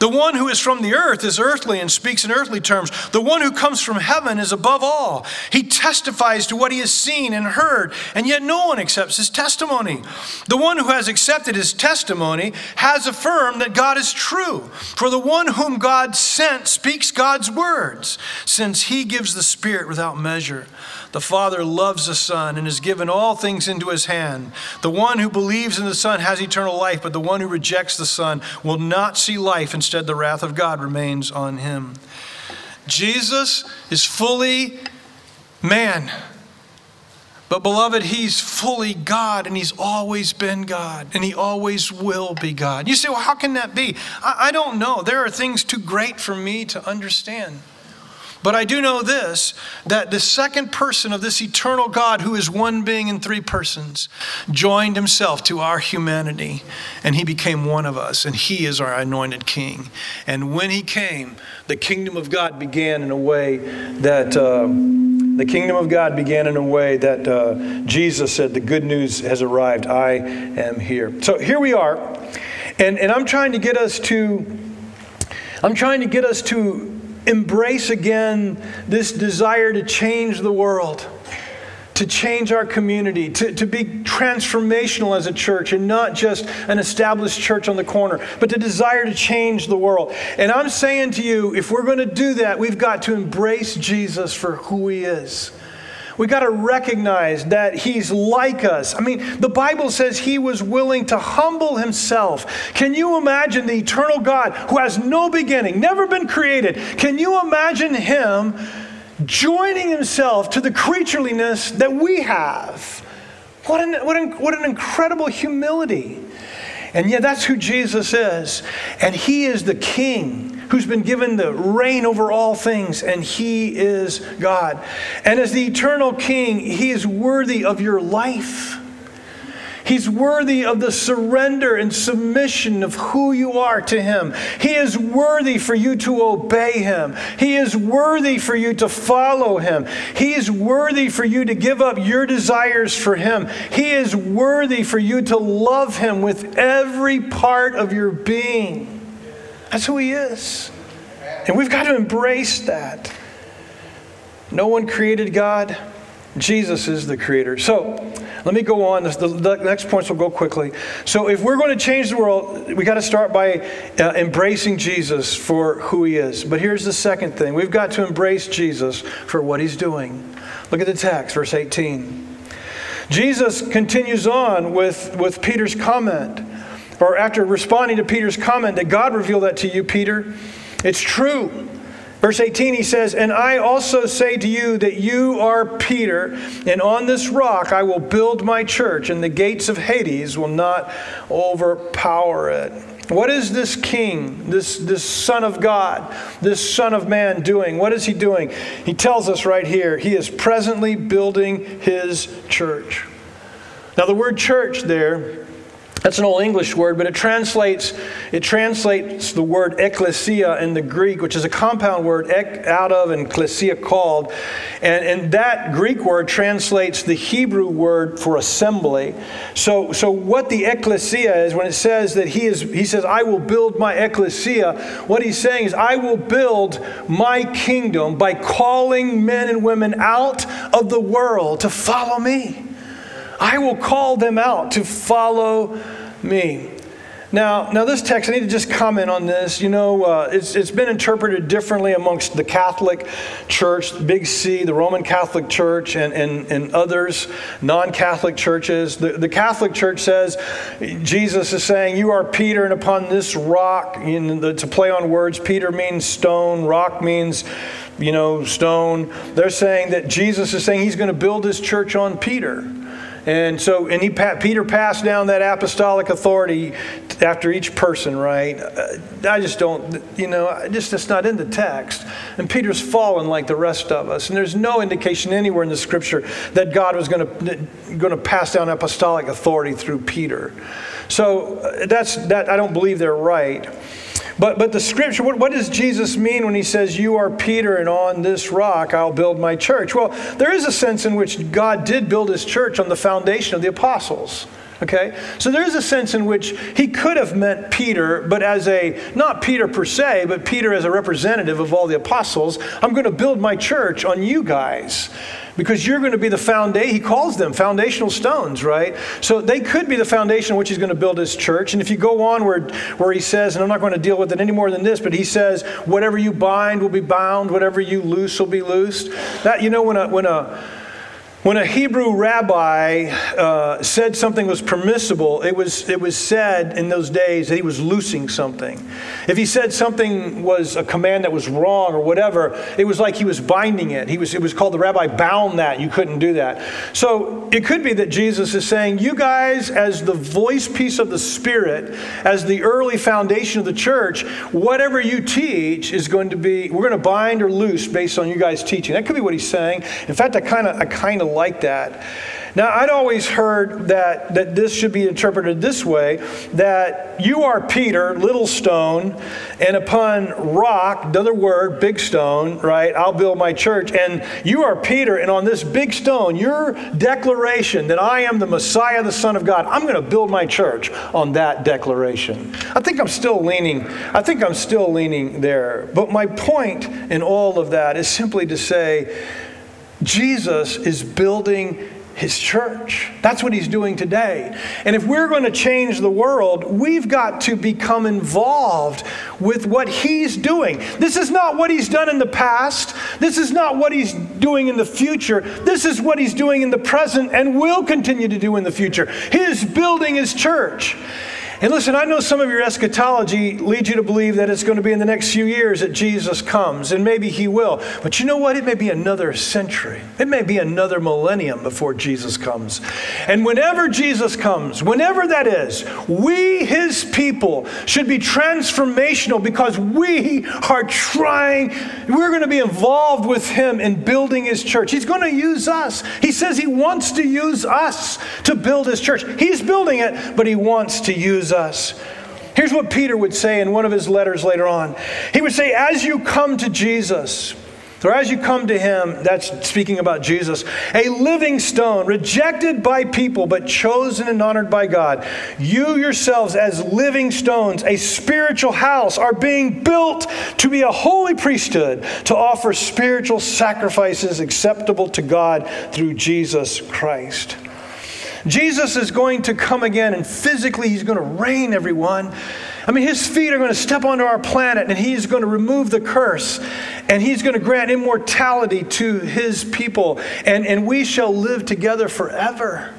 The one who is from the earth is earthly and speaks in earthly terms. The one who comes from heaven is above all. He testifies to what he has seen and heard, and yet no one accepts his testimony. The one who has accepted his testimony has affirmed that God is true. For the one whom God sent speaks God's word words, since he gives the Spirit without measure. The Father loves the Son and has given all things into his hand. The one who believes in the Son has eternal life, but the one who rejects the Son will not see life. Instead, the wrath of God remains on him. Jesus is fully man. But, beloved, he's fully God and he's always been God and he always will be God. You say, well, how can that be? I, I don't know. There are things too great for me to understand. But I do know this that the second person of this eternal God, who is one being in three persons, joined himself to our humanity and he became one of us, and he is our anointed king. And when he came, the kingdom of God began in a way that. Uh, the kingdom of God began in a way that uh, Jesus said, The good news has arrived. I am here. So here we are. And, and I'm trying to get us to, I'm trying to get us to embrace again this desire to change the world to change our community, to, to be transformational as a church and not just an established church on the corner, but to desire to change the world. And I'm saying to you, if we're going to do that, we've got to embrace Jesus for who he is. We got to recognize that he's like us. I mean, the Bible says he was willing to humble himself. Can you imagine the eternal God who has no beginning, never been created? Can you imagine him joining himself to the creatureliness that we have? What an, what an, what an incredible humility. And yet, that's who Jesus is. And he is the king who's been given the reign over all things, and he is God. And as the eternal king, he is worthy of your life. He's worthy of the surrender and submission of who you are to Him. He is worthy for you to obey Him. He is worthy for you to follow Him. He is worthy for you to give up your desires for Him. He is worthy for you to love Him with every part of your being. That's who He is. And we've got to embrace that. No one created God, Jesus is the creator. So, let me go on. The, next points will go quickly. So, if we're going to change the world, we got to start by uh, embracing Jesus for who he is. But here's the second thing we've got to embrace Jesus for what he's doing. Look at the text, verse 18. Jesus continues on with, with Peter's comment, or after responding to Peter's comment, that God revealed that to you, Peter. It's true. Verse 18, he says, And I also say to you that you are Peter, and on this rock I will build my church, and the gates of Hades will not overpower it. What is this king, this, this son of God, this son of man doing? What is he doing? He tells us right here he is presently building his church. Now, the word church there that's an old English word, but it translates, it translates the word ecclesia in the Greek, which is a compound word, ek out of and ecclesia called. And, and that Greek word translates the Hebrew word for assembly. So, so what the ecclesia is, when it says that he is, he says, I will build my ecclesia, what he's saying is, I will build my kingdom by calling men and women out of the world to follow me. I will call them out to follow me. Now, now this text, I need to just comment on this. You know, uh, it's, it's been interpreted differently amongst the Catholic Church, Big C, the Roman Catholic Church, and, and, and others, non Catholic churches. The, the Catholic Church says Jesus is saying, You are Peter, and upon this rock, you know, to play on words, Peter means stone, rock means you know, stone. They're saying that Jesus is saying he's going to build his church on Peter. And so, and he, Peter passed down that apostolic authority after each person, right? Uh, I just don't, you know, just it's not in the text. And Peter's fallen like the rest of us. And there's no indication anywhere in the scripture that God was going to, going to pass down apostolic authority through Peter. So uh, that's that. I don't believe they're right. But, but the scripture, what, what does Jesus mean when he says, You are Peter, and on this rock I'll build my church? Well, there is a sense in which God did build his church on the foundation of the apostles. Okay? So there's a sense in which he could have meant Peter, but as a, not Peter per se, but Peter as a representative of all the apostles. I'm going to build my church on you guys because you're going to be the foundation. He calls them foundational stones, right? So they could be the foundation on which he's going to build his church. And if you go on where, where he says, and I'm not going to deal with it any more than this, but he says, whatever you bind will be bound, whatever you loose will be loosed. That, you know, when a, when a, when a Hebrew rabbi uh, said something was permissible, it was, it was said in those days that he was loosing something. If he said something was a command that was wrong or whatever, it was like he was binding it. He was, it was called the rabbi bound that. You couldn't do that. So it could be that Jesus is saying, You guys, as the voice piece of the Spirit, as the early foundation of the church, whatever you teach is going to be, we're going to bind or loose based on you guys teaching. That could be what he's saying. In fact, I kind of I kind of like that. Now, I'd always heard that, that this should be interpreted this way that you are Peter, little stone, and upon rock, another word, big stone, right? I'll build my church. And you are Peter, and on this big stone, your declaration that I am the Messiah, the Son of God, I'm going to build my church on that declaration. I think I'm still leaning, I think I'm still leaning there. But my point in all of that is simply to say, Jesus is building his church. That's what he's doing today. And if we're going to change the world, we've got to become involved with what he's doing. This is not what he's done in the past. This is not what he's doing in the future. This is what he's doing in the present and will continue to do in the future. He is building his church. And listen, I know some of your eschatology leads you to believe that it's going to be in the next few years that Jesus comes, and maybe he will. But you know what? It may be another century, it may be another millennium before Jesus comes. And whenever Jesus comes, whenever that is, we, his people, should be transformational because we are trying, we're going to be involved with him in building his church. He's going to use us. He says he wants to use us to build his church. He's building it, but he wants to use us. Here's what Peter would say in one of his letters later on. He would say, As you come to Jesus, or as you come to him, that's speaking about Jesus, a living stone, rejected by people, but chosen and honored by God, you yourselves, as living stones, a spiritual house, are being built to be a holy priesthood, to offer spiritual sacrifices acceptable to God through Jesus Christ. Jesus is going to come again and physically he's going to reign everyone. I mean, his feet are going to step onto our planet and he's going to remove the curse and he's going to grant immortality to his people and, and we shall live together forever.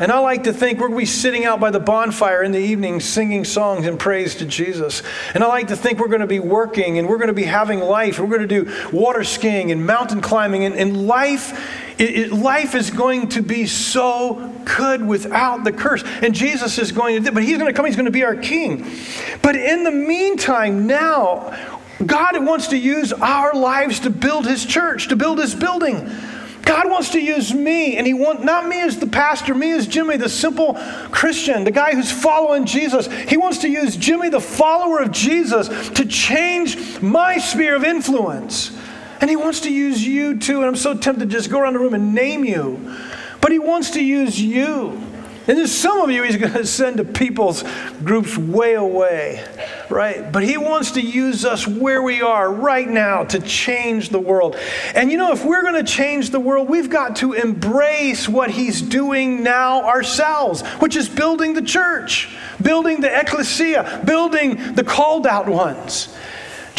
And I like to think we're going to be sitting out by the bonfire in the evening singing songs and praise to Jesus. And I like to think we're going to be working and we're going to be having life. We're going to do water skiing and mountain climbing. And, and life, it, it, life is going to be so good without the curse. And Jesus is going to, but he's going to come, he's going to be our king. But in the meantime, now, God wants to use our lives to build his church, to build his building. God wants to use me, and He wants not me as the pastor, me as Jimmy, the simple Christian, the guy who's following Jesus. He wants to use Jimmy, the follower of Jesus, to change my sphere of influence. And He wants to use you too. And I'm so tempted to just go around the room and name you. But He wants to use you. And there's some of you he's going to send to people's groups way away, right? But he wants to use us where we are right now to change the world. And you know, if we're going to change the world, we've got to embrace what he's doing now ourselves, which is building the church, building the ecclesia, building the called out ones.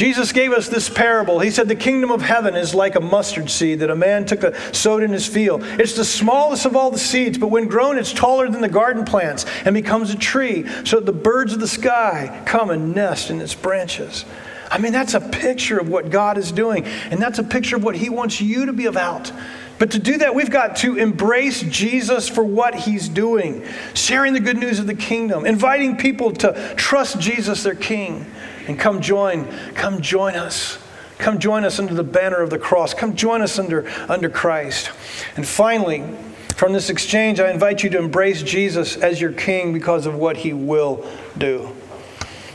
Jesus gave us this parable. He said, The kingdom of heaven is like a mustard seed that a man took a sowed in his field. It's the smallest of all the seeds, but when grown, it's taller than the garden plants and becomes a tree, so that the birds of the sky come and nest in its branches. I mean, that's a picture of what God is doing, and that's a picture of what He wants you to be about. But to do that, we've got to embrace Jesus for what he's doing, sharing the good news of the kingdom, inviting people to trust Jesus, their king. And come join, come join us. Come join us under the banner of the cross. Come join us under, under Christ. And finally, from this exchange, I invite you to embrace Jesus as your king because of what he will do.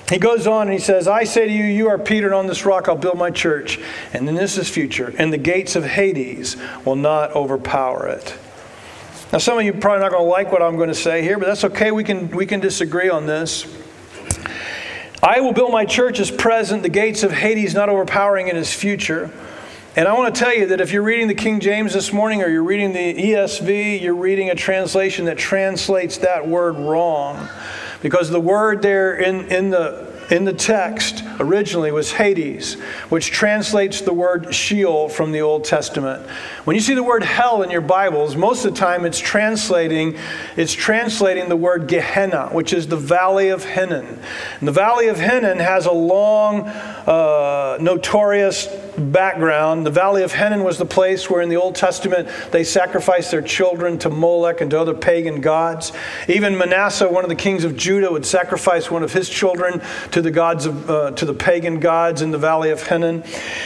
He goes on and he says, I say to you, you are Peter, and on this rock I'll build my church. And then this is future. And the gates of Hades will not overpower it. Now, some of you probably not going to like what I'm going to say here, but that's okay. We can, we can disagree on this. I will build my church as present, the gates of Hades not overpowering in his future. And I want to tell you that if you're reading the King James this morning or you're reading the ESV, you're reading a translation that translates that word wrong. Because the word there in, in the in the text originally was Hades, which translates the word Sheol from the Old Testament. When you see the word hell in your Bibles, most of the time it's translating it's translating the word Gehenna, which is the valley of Hinnom. And the valley of Hinnom has a long, uh, notorious background. The Valley of Hinnom was the place where in the Old Testament they sacrificed their children to Molech and to other pagan gods. Even Manasseh, one of the kings of Judah, would sacrifice one of his children to the gods of, uh, to the pagan gods in the Valley of Hinnom.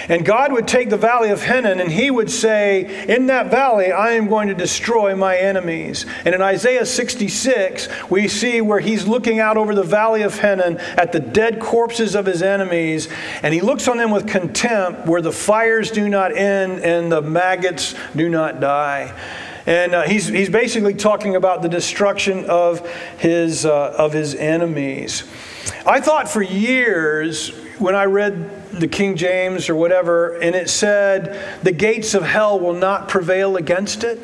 And God would take the Valley of Hinnom and he would say, In that valley, I am going to destroy my enemies. And in Isaiah 66, we see where he's looking out over the Valley of Hinnom at the dead corpses of his enemies, and he looks on them with contempt, where the fires do not end and the maggots do not die. And uh, he's, he's basically talking about the destruction of his, uh, of his enemies. I thought for years when I read the King James or whatever, and it said, the gates of hell will not prevail against it.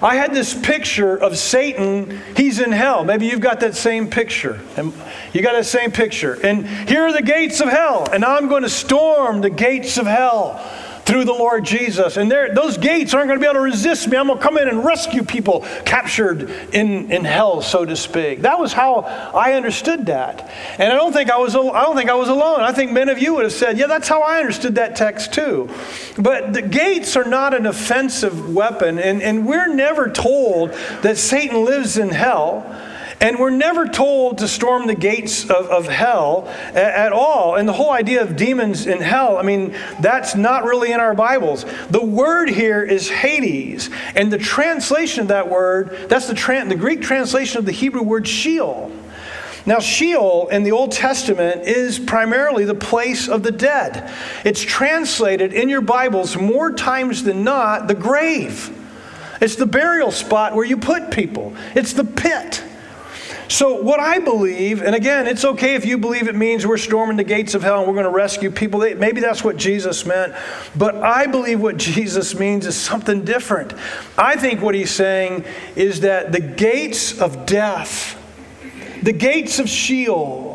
I had this picture of Satan, he's in hell. Maybe you've got that same picture. You got that same picture. And here are the gates of hell, and I'm going to storm the gates of hell. Through the Lord Jesus. And those gates aren't going to be able to resist me. I'm going to come in and rescue people captured in, in hell, so to speak. That was how I understood that. And I don't think I was I don't think I was alone. I think many of you would have said, "Yeah, that's how I understood that text too." But the gates are not an offensive weapon, and, and we're never told that Satan lives in hell. And we're never told to storm the gates of, of hell at, at, all. And the whole idea of demons in hell, I mean, that's not really in our Bibles. The word here is Hades. And the translation of that word, that's the, tra- the Greek translation of the Hebrew word Sheol. Now, Sheol in the Old Testament is primarily the place of the dead. It's translated in your Bibles more times than not the grave. It's the burial spot where you put people, it's the pit. So, what I believe, and again, it's okay if you believe it means we're storming the gates of hell and we're going to rescue people. Maybe that's what Jesus meant. But I believe what Jesus means is something different. I think what he's saying is that the gates of death, the gates of Sheol,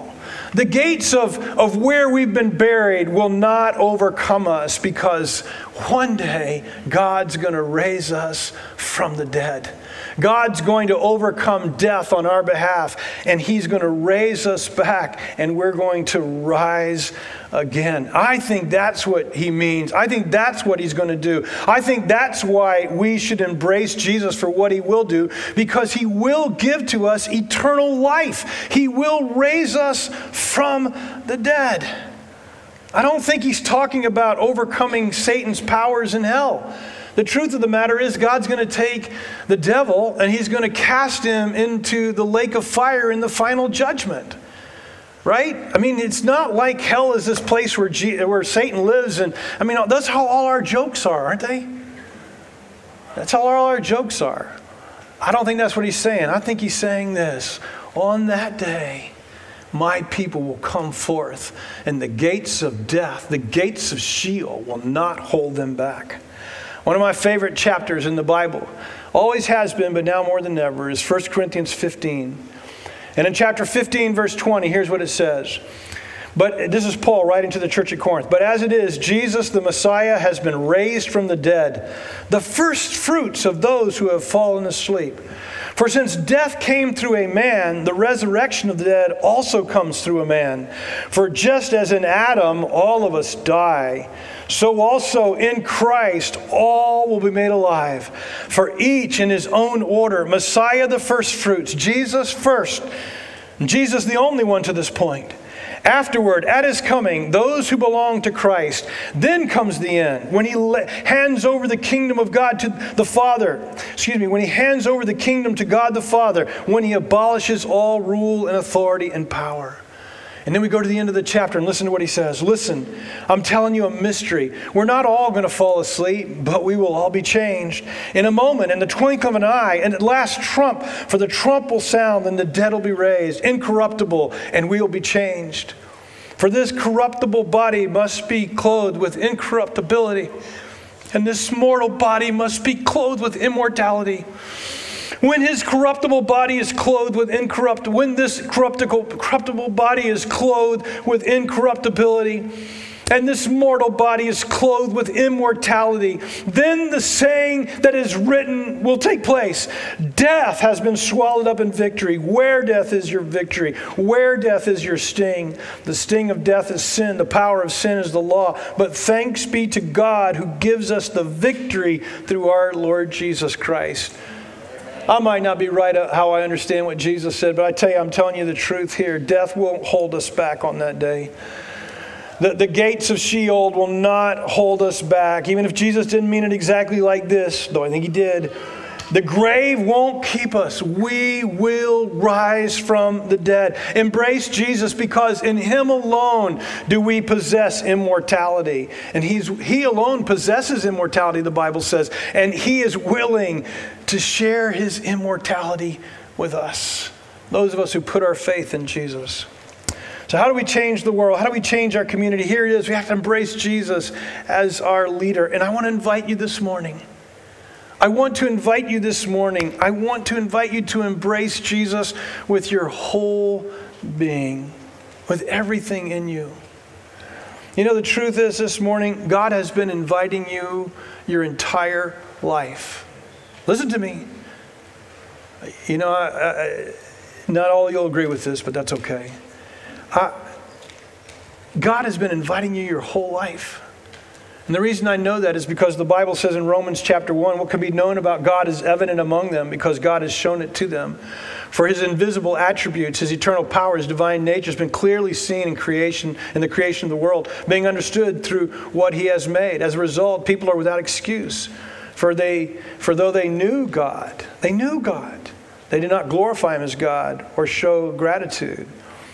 the gates of, of where we've been buried will not overcome us because one day God's going to raise us from the dead. God's going to overcome death on our behalf, and He's going to raise us back, and we're going to rise again. I think that's what He means. I think that's what He's going to do. I think that's why we should embrace Jesus for what He will do, because He will give to us eternal life. He will raise us from the dead. I don't think He's talking about overcoming Satan's powers in hell. The truth of the matter is, God's going to take the devil and he's going to cast him into the lake of fire in the final judgment. Right? I mean, it's not like hell is this place where, G- where Satan lives. And I mean, that's how all our jokes are, aren't they? That's how all our jokes are. I don't think that's what he's saying. I think he's saying this on that day, my people will come forth, and the gates of death, the gates of Sheol, will not hold them back. One of my favorite chapters in the Bible, always has been, but now more than ever, is 1 Corinthians 15. And in chapter 15, verse 20, here's what it says. But this is Paul writing to the church at Corinth. But as it is, Jesus the Messiah has been raised from the dead, the first fruits of those who have fallen asleep. For since death came through a man, the resurrection of the dead also comes through a man. For just as in Adam all of us die, so also in Christ all will be made alive, for each in his own order. Messiah the first fruits, Jesus first, Jesus the only one to this point. Afterward, at his coming, those who belong to Christ. Then comes the end, when he hands over the kingdom of God to the Father. Excuse me, when he hands over the kingdom to God the Father, when he abolishes all rule and authority and power. And then we go to the end of the chapter and listen to what he says. Listen, I'm telling you a mystery. We're not all going to fall asleep, but we will all be changed. In a moment, in the twinkling of an eye, and at last trump, for the trump will sound, and the dead will be raised, incorruptible, and we will be changed. For this corruptible body must be clothed with incorruptibility, and this mortal body must be clothed with immortality. When his corruptible body is clothed with incorrupt, when this corruptible, corruptible body is clothed with incorruptibility, and this mortal body is clothed with immortality, then the saying that is written will take place Death has been swallowed up in victory. Where death is your victory? Where death is your sting? The sting of death is sin, the power of sin is the law. But thanks be to God who gives us the victory through our Lord Jesus Christ. I might not be right how I understand what Jesus said, but I tell you, I'm telling you the truth here. Death won't hold us back on that day. The, the gates of Sheol will not hold us back. Even if Jesus didn't mean it exactly like this, though I think he did. The grave won't keep us. We will rise from the dead. Embrace Jesus because in Him alone do we possess immortality. And he's, He alone possesses immortality, the Bible says. And He is willing to share His immortality with us, those of us who put our faith in Jesus. So, how do we change the world? How do we change our community? Here it is. We have to embrace Jesus as our leader. And I want to invite you this morning I want to invite you this morning, I want to invite you to embrace Jesus with your whole being, with everything in you. You know, the truth is this morning, God has been inviting you your entire life. Listen to me. You know, I, I, not all you'll agree with this, but that's okay. I, God has been inviting you your whole life. And the reason I know that is because the Bible says in Romans chapter 1 what can be known about God is evident among them because God has shown it to them. For his invisible attributes, his eternal power, his divine nature has been clearly seen in creation, in the creation of the world, being understood through what he has made. As a result, people are without excuse. For they for though they knew God, they knew God. They did not glorify him as God or show gratitude.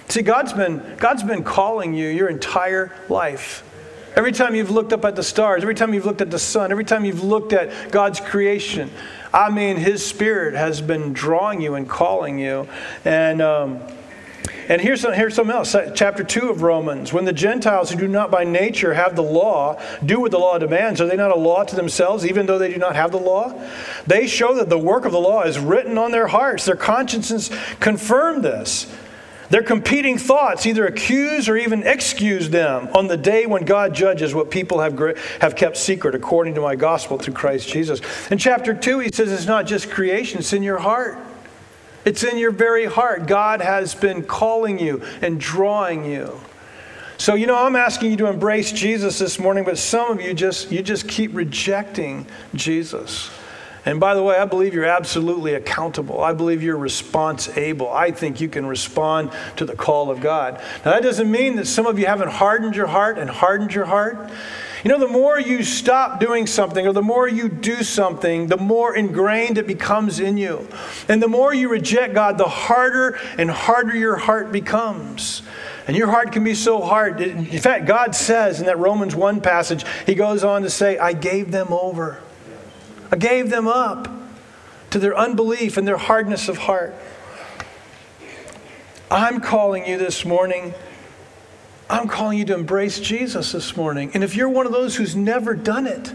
See, God's been, God's been calling you your entire life. Every time you've looked up at the stars, every time you've looked at the sun, every time you've looked at God's creation, I mean, His Spirit has been drawing you and calling you. And, um, and here's, some, here's something else. Chapter 2 of Romans. When the Gentiles who do not by nature have the law do what the law demands, are they not a law to themselves, even though they do not have the law? They show that the work of the law is written on their hearts. Their consciences confirm this. Their competing thoughts either accuse or even excuse them on the day when God judges what people have, have kept secret according to my gospel through Christ Jesus. In chapter 2, he says it's not just creation, it's in your heart. It's in your very heart. God has been calling you and drawing you. So, you know, I'm asking you to embrace Jesus this morning, but some of you just you just keep rejecting Jesus. And by the way, I believe you're absolutely accountable. I believe you're response able. I think you can respond to the call of God. Now, that doesn't mean that some of you haven't hardened your heart and hardened your heart. You know, the more you stop doing something or the more you do something, the more ingrained it becomes in you. And the more you reject God, the harder and harder your heart becomes. And your heart can be so hard. In fact, God says in that Romans 1 passage, He goes on to say, I gave them over. I gave them up to their unbelief and their hardness of heart. I'm calling you this morning. I'm calling you to embrace Jesus this morning. And if you're one of those who's never done it,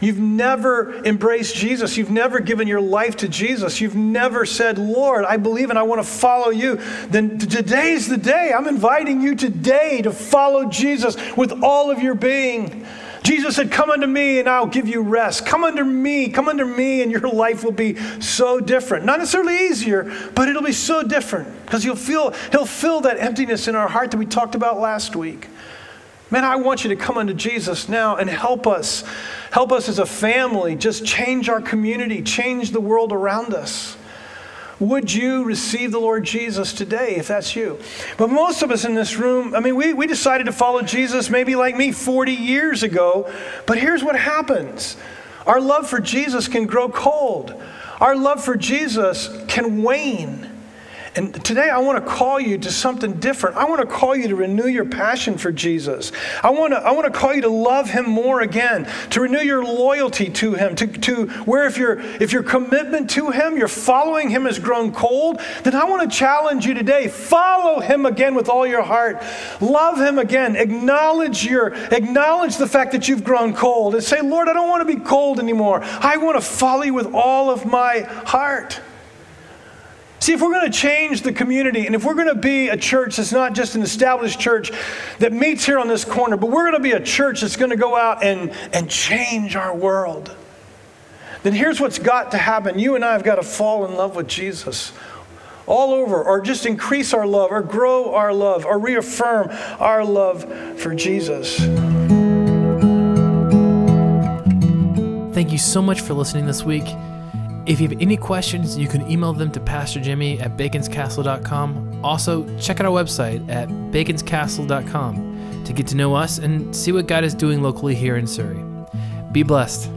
you've never embraced Jesus, you've never given your life to Jesus, you've never said, Lord, I believe and I want to follow you, then today's the day. I'm inviting you today to follow Jesus with all of your being. Jesus said, Come unto me and I'll give you rest. Come under me, come under me, and your life will be so different. Not necessarily easier, but it'll be so different because you'll feel, he'll fill that emptiness in our heart that we talked about last week. Man, I want you to come unto Jesus now and help us. Help us as a family just change our community, change the world around us. Would you receive the Lord Jesus today if that's you? But most of us in this room, I mean, we, we decided to follow Jesus maybe like me 40 years ago, but here's what happens our love for Jesus can grow cold, our love for Jesus can wane. And today I want to call you to something different. I want to call you to renew your passion for Jesus. I want to, I want to call you to love him more again, to renew your loyalty to him, to, to where if, your if your commitment to him, your following him has grown cold, then I want to challenge you today. Follow him again with all your heart. Love him again. Acknowledge your acknowledge the fact that you've grown cold and say, Lord, I don't want to be cold anymore. I want to follow you with all of my heart. See, if we're going to change the community and if we're going to be a church that's not just an established church that meets here on this corner, but we're going to be a church that's going to go out and, and change our world, then here's what's got to happen. You and I have got to fall in love with Jesus all over, or just increase our love, or grow our love, or reaffirm our love for Jesus. Thank you so much for listening this week. If you have any questions, you can email them to Pastor Jimmy at baconscastle.com. Also, check out our website at baconscastle.com to get to know us and see what God is doing locally here in Surry. Be blessed.